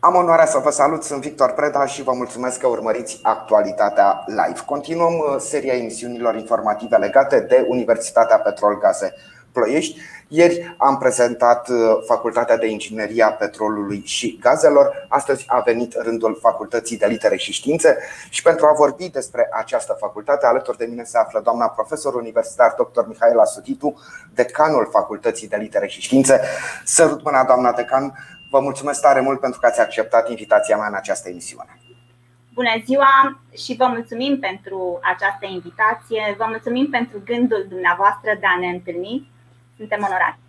Am onoarea să vă salut, sunt Victor Preda și vă mulțumesc că urmăriți actualitatea live. Continuăm uh, seria emisiunilor informative legate de Universitatea Petrol Gaze Ploiești. Ieri am prezentat uh, Facultatea de Inginerie a Petrolului și Gazelor. Astăzi a venit rândul Facultății de Litere și Științe și pentru a vorbi despre această facultate, alături de mine se află doamna profesor universitar dr. Mihaela Sutitu, decanul Facultății de Litere și Științe. Sărut mâna, doamna decan, Vă mulțumesc tare mult pentru că ați acceptat invitația mea în această emisiune. Bună ziua și vă mulțumim pentru această invitație. Vă mulțumim pentru gândul dumneavoastră de a ne întâlni. Suntem onorați.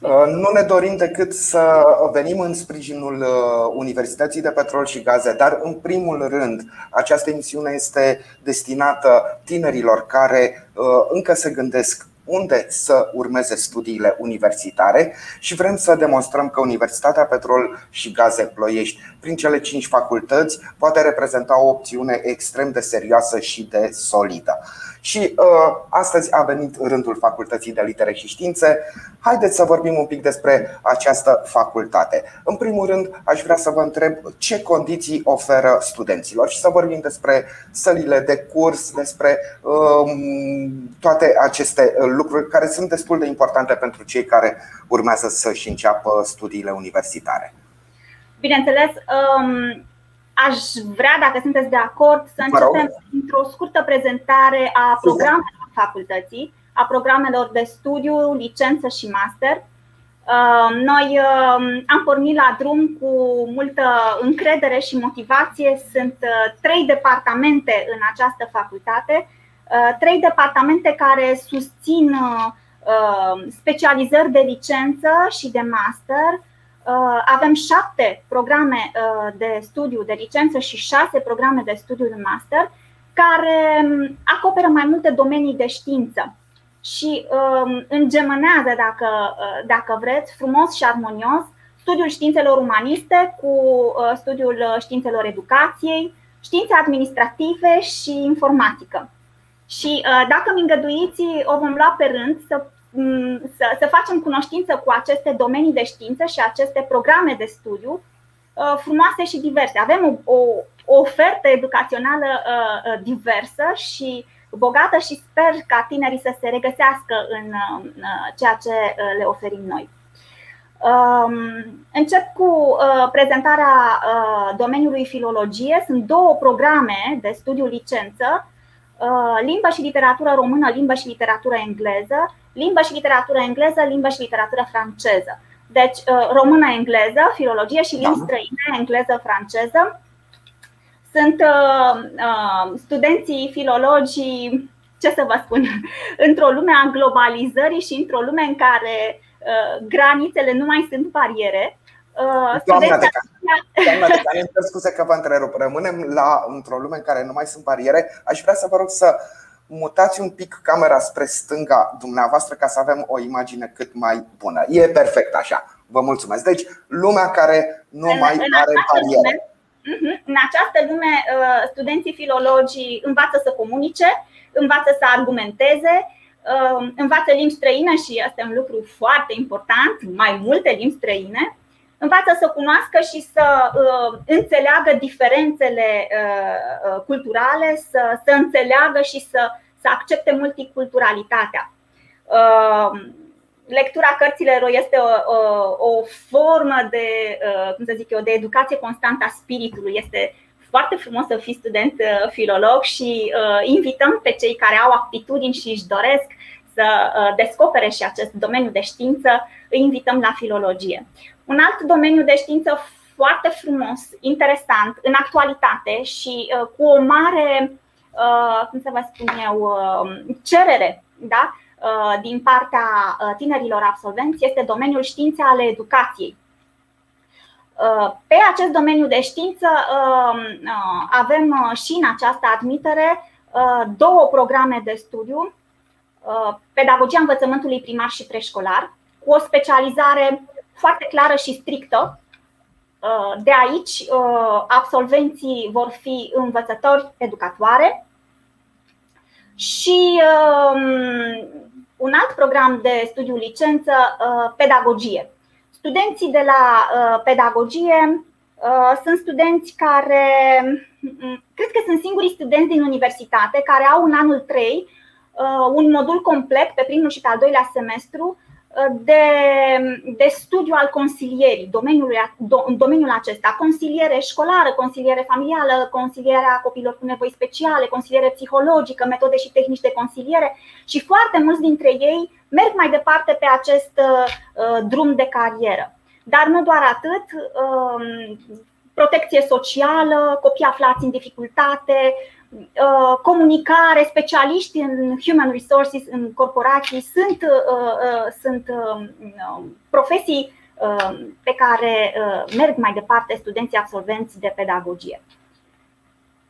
Uh, nu ne dorim decât să venim în sprijinul uh, Universității de Petrol și Gaze, dar în primul rând această emisiune este destinată tinerilor care uh, încă se gândesc unde să urmeze studiile universitare și vrem să demonstrăm că Universitatea Petrol și Gaze Ploiești, prin cele cinci facultăți, poate reprezenta o opțiune extrem de serioasă și de solidă. Și uh, astăzi a venit rândul Facultății de Litere și Științe. Haideți să vorbim un pic despre această facultate. În primul rând, aș vrea să vă întreb ce condiții oferă studenților și să vorbim despre sălile de curs, despre uh, toate aceste lucruri care sunt destul de importante pentru cei care urmează să-și înceapă studiile universitare. Bineînțeles, um Aș vrea, dacă sunteți de acord, să începem într-o scurtă prezentare a programelor facultății, a programelor de studiu, licență și master. Uh, noi uh, am pornit la drum cu multă încredere și motivație. Sunt uh, trei departamente în această facultate, trei departamente care susțin specializări de licență și de master Uh, avem șapte programe uh, de studiu de licență și șase programe de studiu de master care um, acoperă mai multe domenii de știință și um, îngemânează, dacă, uh, dacă vreți, frumos și armonios studiul științelor umaniste cu studiul științelor educației, științe administrative și informatică. Și dacă mi îngăduiți, o vom lua pe rând să Mm, să, să facem cunoștință cu aceste domenii de știință și aceste programe de studiu uh, frumoase și diverse. Avem o, o ofertă educațională uh, uh, diversă și bogată și sper ca tinerii să se regăsească în ceea ce le oferim noi. Um, încep cu prezentarea domeniului filologie. Sunt două programe de studiu licență, limba și literatură română, limba și literatură engleză limbă și literatură engleză, limbă și literatură franceză. Deci, uh, română-engleză, filologie și limbi da. străine, engleză-franceză. Sunt uh, uh, studenții filologii, ce să vă spun, într-o lume a globalizării și într-o lume în care uh, granițele nu mai sunt bariere. Uh, Doamna Decan, Doamna Decan, îmi scuze că vă întrerup. Rămânem la, într-o lume în care nu mai sunt bariere. Aș vrea să vă rog să mutați un pic camera spre stânga dumneavoastră ca să avem o imagine cât mai bună. E perfect așa. Vă mulțumesc. Deci, lumea care nu în, mai în are bariere. Mhm. În această lume, uh, studenții filologii învață să comunice, învață să argumenteze, uh, învață limbi străine și asta e un lucru foarte important, mai multe limbi străine, învață să cunoască și să uh, înțeleagă diferențele uh, uh, culturale, să, să înțeleagă și să, să accepte multiculturalitatea. Lectura cărților este o, o, o formă de, cum să zic eu, de educație constantă a spiritului. Este foarte frumos să fii student filolog și invităm pe cei care au aptitudini și își doresc să descopere și acest domeniu de știință, îi invităm la filologie. Un alt domeniu de știință foarte frumos, interesant, în actualitate și uh, cu o mare, uh, cum să vă spun eu, uh, cerere da? din partea tinerilor absolvenți este domeniul științe ale educației. Pe acest domeniu de știință avem și în această admitere două programe de studiu, pedagogia învățământului primar și preșcolar, cu o specializare foarte clară și strictă. Uh, de aici, uh, absolvenții vor fi învățători educatoare și um, un alt program de studiu licență, uh, pedagogie. Studenții de la pedagogie Sunt studenți care, cred că sunt singurii studenți din universitate care au în anul 3 un modul complet pe primul și pe al doilea semestru de, de studiu al consilierii, domeniul, în domeniul acesta, consiliere școlară, consiliere familială, consilierea copilor cu nevoi speciale, consiliere psihologică, metode și tehnici de consiliere și foarte mulți dintre ei merg mai departe pe acest uh, drum de carieră. Dar nu doar atât, uh, protecție socială, copii aflați în dificultate, Uh, comunicare, specialiști în human resources, în corporații, sunt, uh, uh, sunt profesii pe care merg mai departe studenții absolvenți de pedagogie.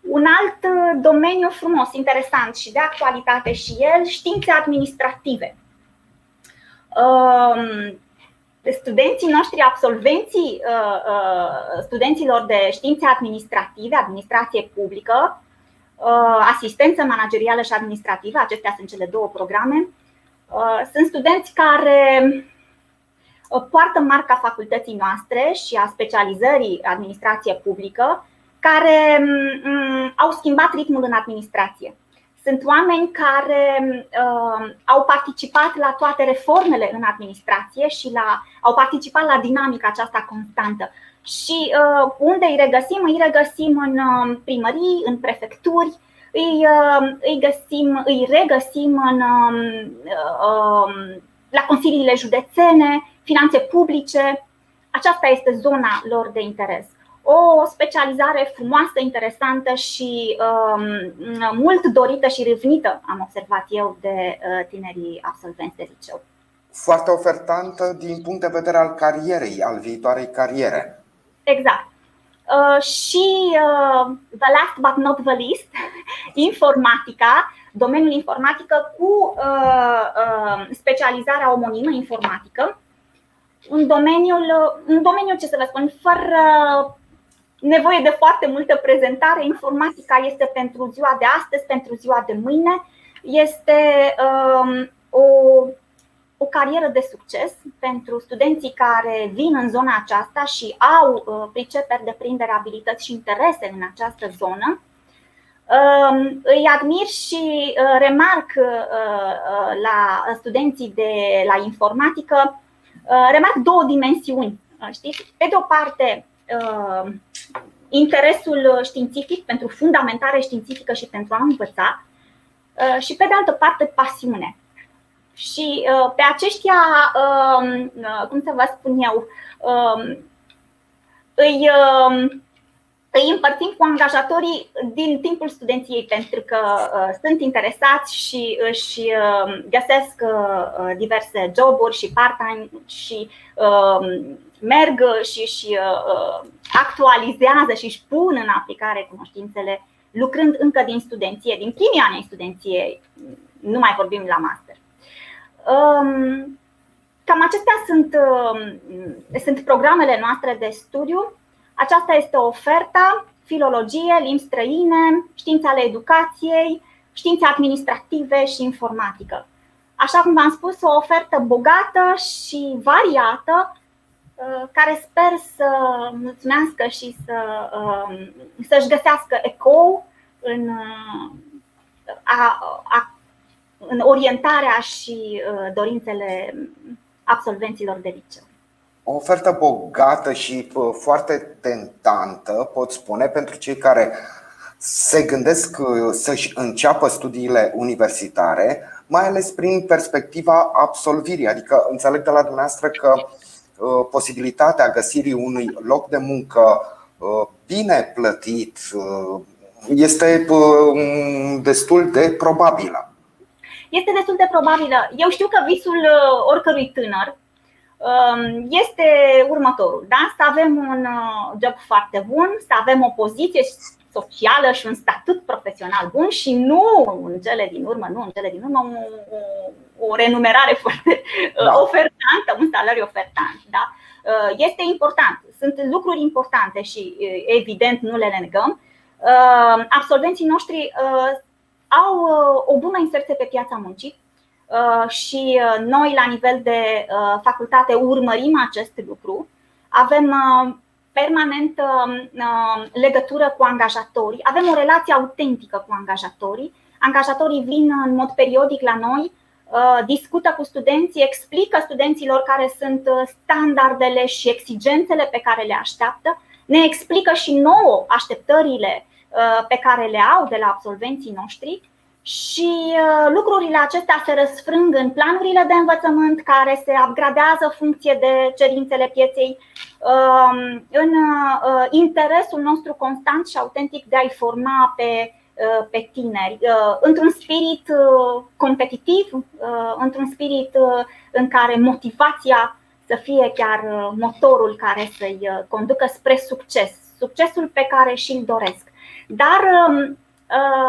Un alt domeniu frumos, interesant și de actualitate și el, științe administrative. Um, studenții noștri, absolvenții studenților de științe administrative, administrație publică, Uh, asistență managerială și administrativă, acestea sunt cele două programe. Uh, sunt studenți care uh, poartă marca facultății noastre și a specializării administrație publică, care mm, au schimbat ritmul în administrație. Sunt oameni care uh, au participat la toate reformele în administrație și la, au participat la dinamica aceasta constantă. Și uh, unde îi regăsim? Îi regăsim în uh, primării, în prefecturi, îi, uh, îi, găsim, îi regăsim în, um, um, la consiliile județene, finanțe publice. Aceasta este zona lor de interes. O specializare frumoasă, interesantă și um, mult dorită și râvnită, am observat eu, de tinerii absolvenți de liceu. Foarte ofertantă din punct de vedere al carierei, al viitoarei cariere. Exact. Uh, și uh, the last but not the least, informatica, domeniul informatică cu uh, uh, specializarea omonimă informatică. Un domeniu, un domeniu, ce să vă spun, fără nevoie de foarte multă prezentare, informatica este pentru ziua de astăzi, pentru ziua de mâine. Este uh, o o carieră de succes pentru studenții care vin în zona aceasta și au uh, priceperi de prindere, abilități și interese în această zonă. Um, îi admir și uh, remarc uh, la studenții de la informatică, remarc două dimensiuni. Știți? Pe de o parte, interesul științific pentru fundamentare științifică și pentru a învăța, și pe de altă parte, pasiune. Și uh, pe aceștia, um, uh, cum să vă spun eu, um, îi, um, îi împărțim cu angajatorii din timpul studenției pentru că uh, sunt interesați și își găsesc diverse joburi și part-time și merg și își actualizează și își pun în aplicare cunoștințele lucrând încă din studenție, din primii ani ai studenției, nu mai vorbim la master. Um, cam acestea sunt, um, sunt programele noastre de studiu. Aceasta este oferta, filologie, limbi străine, științe ale educației, științe administrative și informatică. Așa cum v-am spus, o ofertă bogată și variată, uh, care sper să mulțumească și să, um, să-și găsească ecou în uh, a, a în orientarea și uh, dorințele absolvenților de liceu. O ofertă bogată și uh, foarte tentantă, pot spune, pentru cei care se gândesc uh, să-și înceapă studiile universitare, mai ales prin perspectiva absolvirii. Adică înțeleg de la dumneavoastră că posibilitatea găsirii unui loc de muncă bine plătit este destul de probabilă este destul de probabilă. Eu știu că visul uh, oricărui tânăr um, este următorul, da? să avem un uh, job foarte bun, să avem o poziție socială și un statut profesional bun și nu în cele din urmă, nu în cele din urmă, o, o renumerare foarte uh, da. ofertantă, un salariu ofertant. Da? Este important, sunt lucruri importante și evident nu le negăm. Absolvenții noștri au uh, o bună inserție pe piața muncii uh, și uh, noi, la nivel de facultate, urmărim acest lucru. Avem permanentă legătură cu angajatorii, avem o relație autentică cu angajatorii. Angajatorii vin în mod periodic la noi, discută cu studenții, explică studenților care sunt standardele și exigențele pe care le așteaptă, ne explică și nouă așteptările pe care le au de la absolvenții noștri și uh, lucrurile acestea se răsfrâng în planurile de învățământ care se upgradează funcție de cerințele pieței, um, în uh, interesul nostru constant și autentic de a-i forma pe, uh, pe tineri, într-un spirit competitiv, într-un spirit în care motivația să fie chiar motorul care să-i conducă spre succes, succesul pe care și-l doresc. Dar um,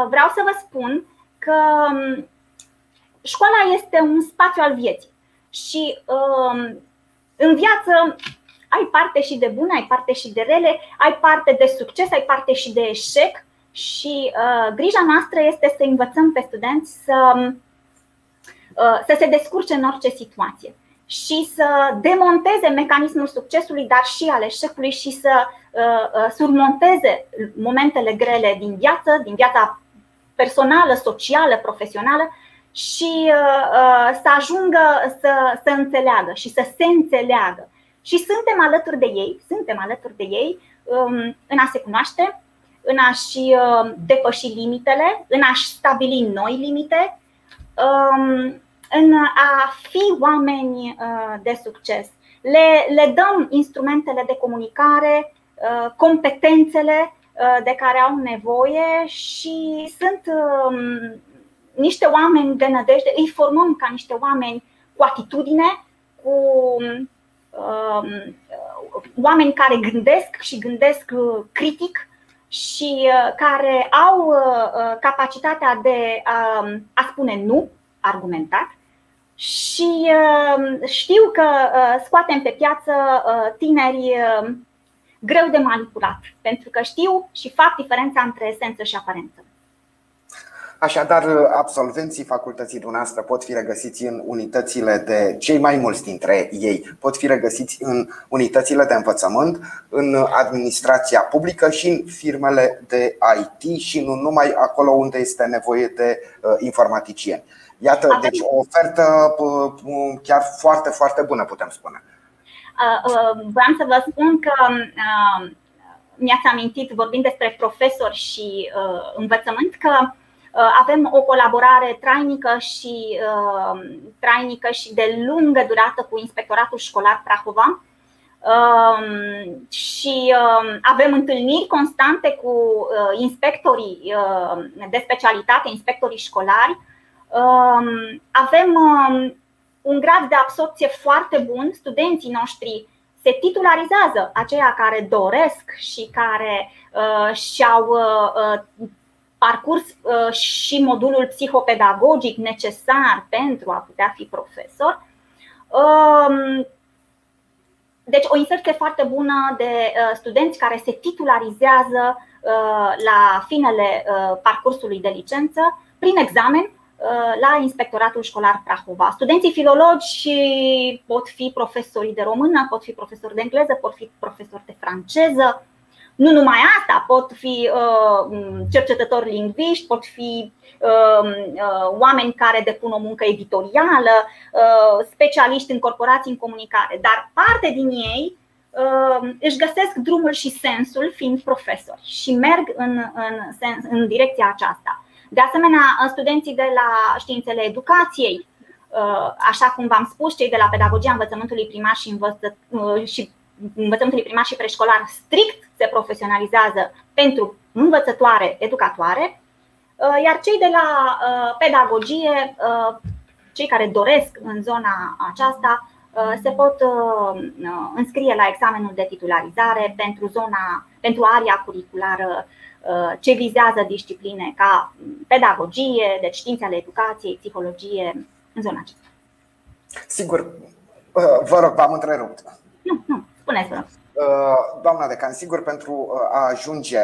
vreau să vă spun că um, școala este un spațiu al vieții și um, în viață ai parte și de bune, ai parte și de rele, ai parte de succes, ai parte și de eșec și uh, grija noastră este să învățăm pe studenți să, um, uh, să se descurce în orice situație și să demonteze mecanismul succesului, dar și al eșecului și să uh, uh surmonteze momentele grele din viață, din viața personală, socială, profesională și uh, uh, să ajungă să, să înțeleagă și să se înțeleagă. Și suntem alături de ei, suntem alături de ei um, în a se cunoaște, în a-și uh, depăși limitele, în a-și stabili noi limite, um, în a fi oameni de succes. Le, le dăm instrumentele de comunicare, competențele Uh, de care au nevoie și sunt um, niște oameni de nădejde, îi formăm ca niște oameni cu atitudine, cu um, oameni care gândesc și gândesc uh, critic și uh, care au capacitatea de a spune nu, argumentat, și știu că scoatem pe piață tineri greu de manipulat, pentru că știu și fac diferența între esență și aparență. Așadar, absolvenții facultății dumneavoastră pot fi regăsiți în unitățile de cei mai mulți dintre ei, pot fi regăsiți în unitățile de învățământ, în administrația publică și în firmele de IT și nu numai acolo unde este nevoie de uh, informaticieni. Iată, deci o ofertă uh, chiar foarte, foarte bună, putem spune. Uh, uh, vreau să vă spun că uh, mi-ați amintit, vorbind despre profesori și învățământ, că avem o colaborare trainică și, trainică și de lungă durată cu Inspectoratul Școlar Prahova um, și um, avem întâlniri constante cu inspectorii de specialitate, inspectorii școlari. Um, avem un grad de absorpție foarte bun, studenții noștri se titularizează, aceia care doresc și care uh, și-au uh, uh, parcurs uh, și modulul psihopedagogic necesar pentru a putea fi profesor. Uh, deci o inserție foarte bună de uh, studenți care se titularizează uh, la finele uh, parcursului de licență prin examen Uh, la Inspectoratul Școlar Prahova. Studenții filologi pot fi profesori de română, pot fi profesori de engleză, pot fi profesori de franceză. Nu numai asta, pot fi uh, cercetători lingviști, pot fi um, uh, oameni care depun o muncă editorială, specialiști în corporații în comunicare, dar parte din ei își găsesc drumul și sensul fiind profesori și merg în, în, sens, în direcția aceasta. De asemenea, studenții de la științele educației, uh, așa cum v-am spus, cei de la pedagogia învățământului primar și, învăță, uh, și învățământului primar și preșcolar strict se profesionalizează pentru învățătoare, educatoare, uh, iar cei de la pedagogie, cei care doresc în zona aceasta, se pot înscrie la examenul de titularizare pentru zona, pentru aria curriculară Uh, ce vizează discipline ca pedagogie, deci științe ale educației, psihologie, în zona aceasta. Sigur, uh, vă rog, v-am întrerupt. Nu, nu, spuneți, vă rog. Uh, doamna Decan, sigur, pentru a ajunge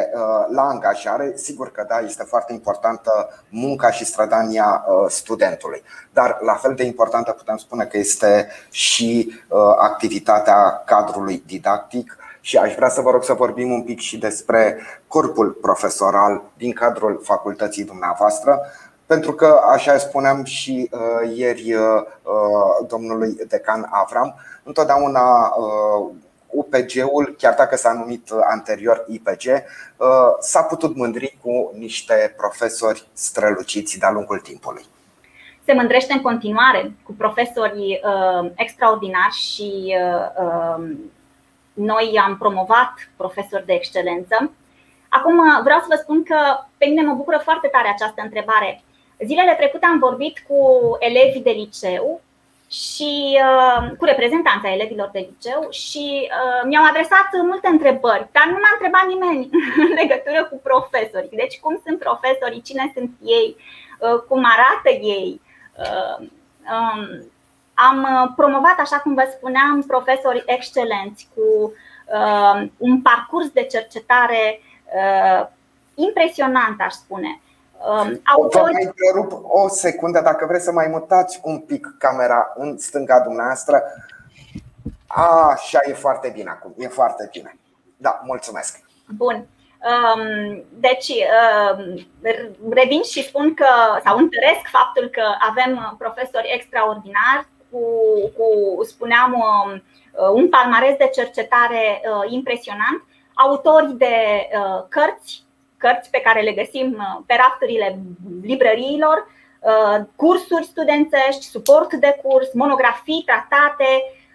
la angajare, sigur că da, este foarte importantă munca și strădania studentului. Dar la fel de importantă putem spune că este și activitatea cadrului didactic și aș vrea să vă rog să vorbim un pic și despre corpul profesoral din cadrul facultății dumneavoastră, pentru că, așa spuneam și uh, ieri uh, uh domnului decan Avram, întotdeauna uh, UPG-ul, chiar dacă s-a numit anterior IPG, uh, s-a putut mândri cu niște profesori străluciți de-a lungul timpului. Se mândrește în continuare cu profesori uh, extraordinari și uh, uh, noi am promovat profesori de excelență. Acum vreau să vă spun că pe mine mă bucură foarte tare această întrebare. Zilele trecute am vorbit cu elevii de liceu și uh, cu reprezentanța elevilor de liceu și uh, mi-au adresat multe întrebări, dar nu m-a întrebat nimeni în legătură cu profesorii. Deci cum sunt profesorii, cine sunt ei, uh, cum arată ei. Um, am promovat, așa cum vă spuneam, profesori excelenți cu un parcurs de cercetare impresionant, aș spune. Um, autori... mai întrerup o secundă dacă vreți să mai mutați un pic camera în stânga dumneavoastră. Așa e foarte bine acum, e foarte bine. Da, mulțumesc. Bun. Um, deci, um, revin și spun că, sau întăresc faptul că avem profesori extraordinari cu, cu spuneam, un palmares de cercetare uh, impresionant, autori de uh, cărți cărți pe care le găsim uh, pe rafturile librăriilor, uh, cursuri studențești, suport de curs, monografii, tratate,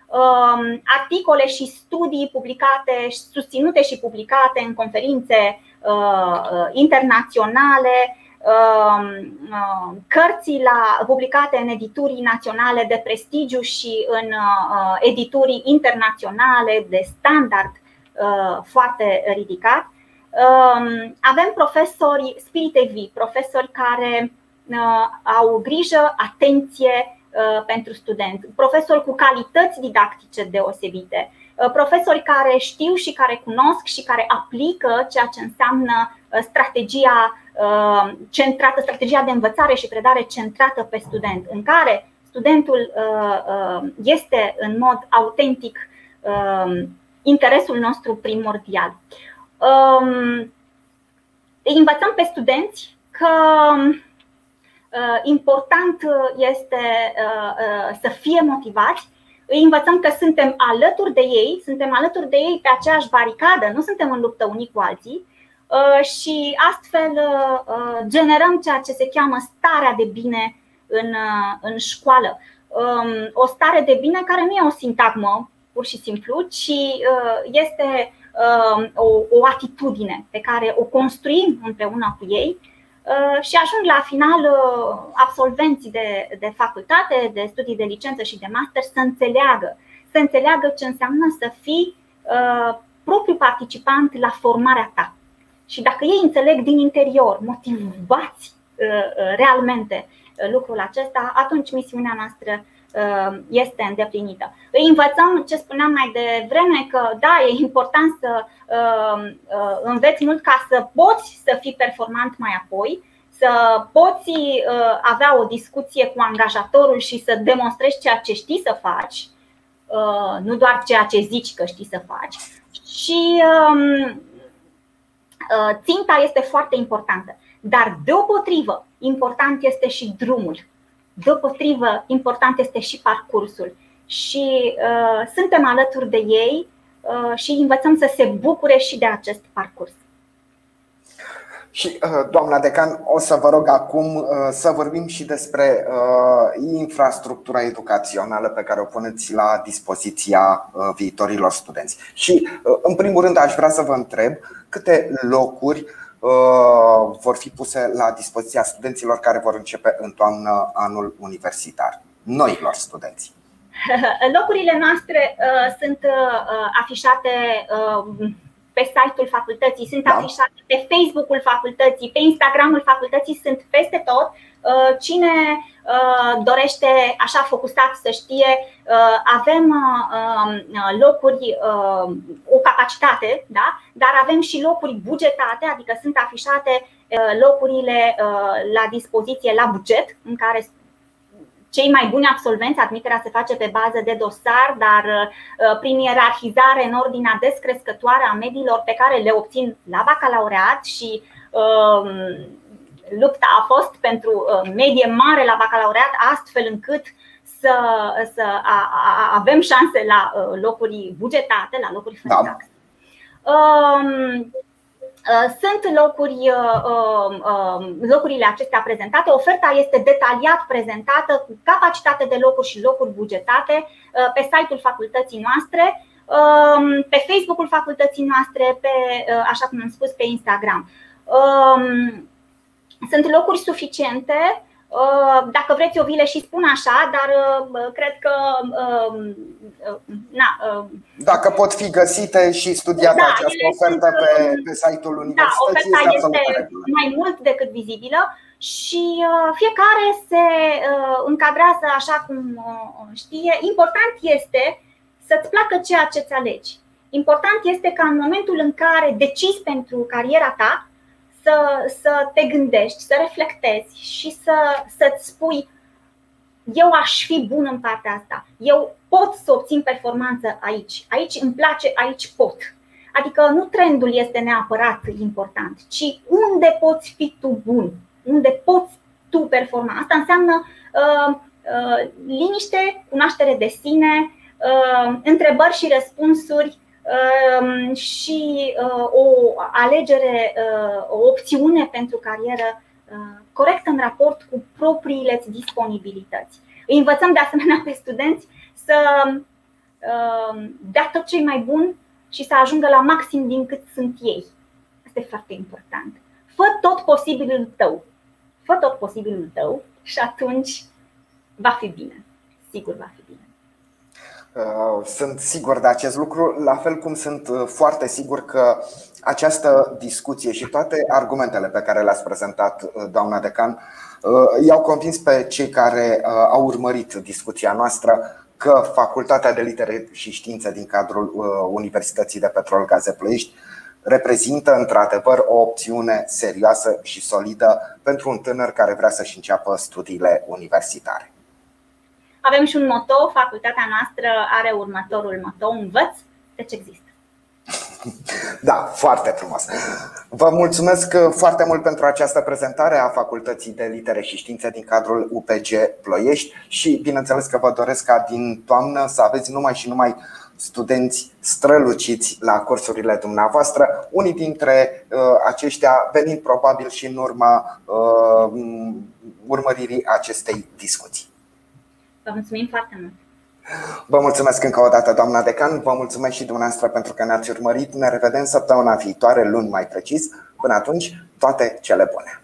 um, articole și studii publicate, susținute și publicate în conferințe uh, internaționale, um, cărți la, publicate în editurii naționale de prestigiu și în editurii internaționale de standard foarte ridicat. Um, avem profesori spirite vii, profesori care uh, au grijă, atenție uh, pentru studenți, profesori cu calități didactice deosebite, uh, profesori care știu și care cunosc și care aplică ceea ce înseamnă strategia centrată, strategia de învățare și predare centrată pe student, în care studentul este în mod autentic interesul nostru primordial. Um, îi învățăm pe studenți că uh, important este uh, uh, să fie motivați, îi învățăm că suntem alături de ei, suntem alături de ei pe aceeași baricadă, nu suntem în luptă unii cu alții și astfel generăm ceea ce se cheamă starea de bine în, în școală. Um, o stare de bine care nu e o sintagmă, pur și simplu, ci este Um, o, o atitudine pe care o construim împreună cu ei uh, și ajung la final uh, absolvenții de, de facultate, de studii de licență și de master să înțeleagă, să înțeleagă ce înseamnă să fii uh, propriu participant la formarea ta. Și dacă ei înțeleg din interior, motivați realmente lucrul acesta, atunci misiunea noastră Uh, este îndeplinită. Îi învățăm ce spuneam mai devreme că da, e important să uh, uh, înveți mult ca să poți să fii performant mai apoi, să poți avea o discuție cu angajatorul și să demonstrezi ceea ce știi să faci, nu doar ceea ce zici că știi să faci. Și um, ținta este foarte importantă. Dar deopotrivă, important este și drumul Deopotrivă, important este și parcursul. Și uh, suntem alături de ei uh, și învățăm să se bucure și de acest parcurs. Și, uh, doamna decan, o să vă rog acum uh, să vorbim și despre uh, infrastructura educațională pe care o puneți la dispoziția viitorilor studenți. Și, în primul rând, aș vrea să vă întreb câte locuri Uh, vor fi puse la dispoziția studenților care vor începe în toamnă anul universitar, noilor studenți. Locurile noastre uh, sunt uh, afișate uh, pe site-ul facultății, sunt da. afișate pe Facebook-ul facultății, pe Instagram-ul facultății, sunt peste tot. Uh, cine uh, dorește așa focusat să știe, uh, avem um, locuri, o capacitate, da? dar avem și locuri bugetate, adică sunt afișate locurile la dispoziție la buget, în care cei mai buni absolvenți, admiterea se face pe bază de dosar, dar prin ierarhizare în ordinea descrescătoare a mediilor pe care le obțin la bacalaureat și lupta a fost pentru medie mare la bacalaureat, astfel încât să, să a, a, avem șanse la locuri bugetate, la locuri fără da. taxe. Um, Uh, sunt locuri, uh, um, um, locurile acestea prezentate. Oferta este detaliat prezentată cu capacitate de locuri și locuri bugetate uh, pe site-ul facultății noastre, um, pe Facebook-ul facultății noastre, pe, așa cum am spus, pe Instagram. Sunt locuri suficiente Uh, dacă vreți, eu vi le și spun așa, dar uh, cred că. Um, uh, na, Dacă pot fi găsite și studiate da, această ofertă sunt, pe, pe site-ul da, universității, da, oferta este, este mai mult decât vizibilă și fiecare se încadrează așa cum știe. Important este să-ți placă ceea ce ți alegi. Important este ca în momentul în care decizi pentru cariera ta, să, să te gândești, să reflectezi și să, să-ți spui eu aș fi bun în partea asta, eu pot să obțin performanță aici, aici îmi place, aici pot. Adică nu trendul este neapărat important, ci unde poți fi tu bun, unde poți tu performa. Asta înseamnă uh, uh, liniște, cunoaștere de sine, uh, întrebări și răspunsuri Ehm, și uh, o alegere, uh, o opțiune pentru carieră uh, corectă în raport cu propriile disponibilități. Îi învățăm de asemenea pe studenți să ehm, dea tot ce e mai bun și să ajungă la maxim din cât sunt ei. Asta e foarte important. Fă tot posibilul tău. Fă tot posibilul tău și atunci va fi bine. Sigur va fi bine. Uh, sunt sigur de acest lucru, la fel cum sunt uh, foarte sigur că această discuție și toate argumentele pe care le-ați prezentat, uh, doamna decan, i-au convins pe cei care au urmărit discuția noastră că Facultatea de Litere și Științe din cadrul Universității de Petrol Gaze Ploiești reprezintă într-adevăr o opțiune serioasă și solidă pentru un tânăr care vrea să-și înceapă studiile universitare. Avem și un moto, facultatea noastră are următorul moto, învăț, deci există. Da, foarte frumos. Vă mulțumesc foarte mult pentru această prezentare a Facultății de Litere și Științe din cadrul UPG Ploiești și bineînțeles că vă doresc ca din toamnă să aveți numai și numai studenți străluciți la cursurile dumneavoastră, unii dintre uh, aceștia venind probabil și în urma uh, urmăririi acestei discuții. Vă mulțumim foarte mult! Vă mulțumesc încă o dată, doamna decan, vă mulțumesc și dumneavoastră pentru că ne-ați urmărit. Ne revedem săptămâna viitoare, luni mai precis. Până atunci, toate cele bune!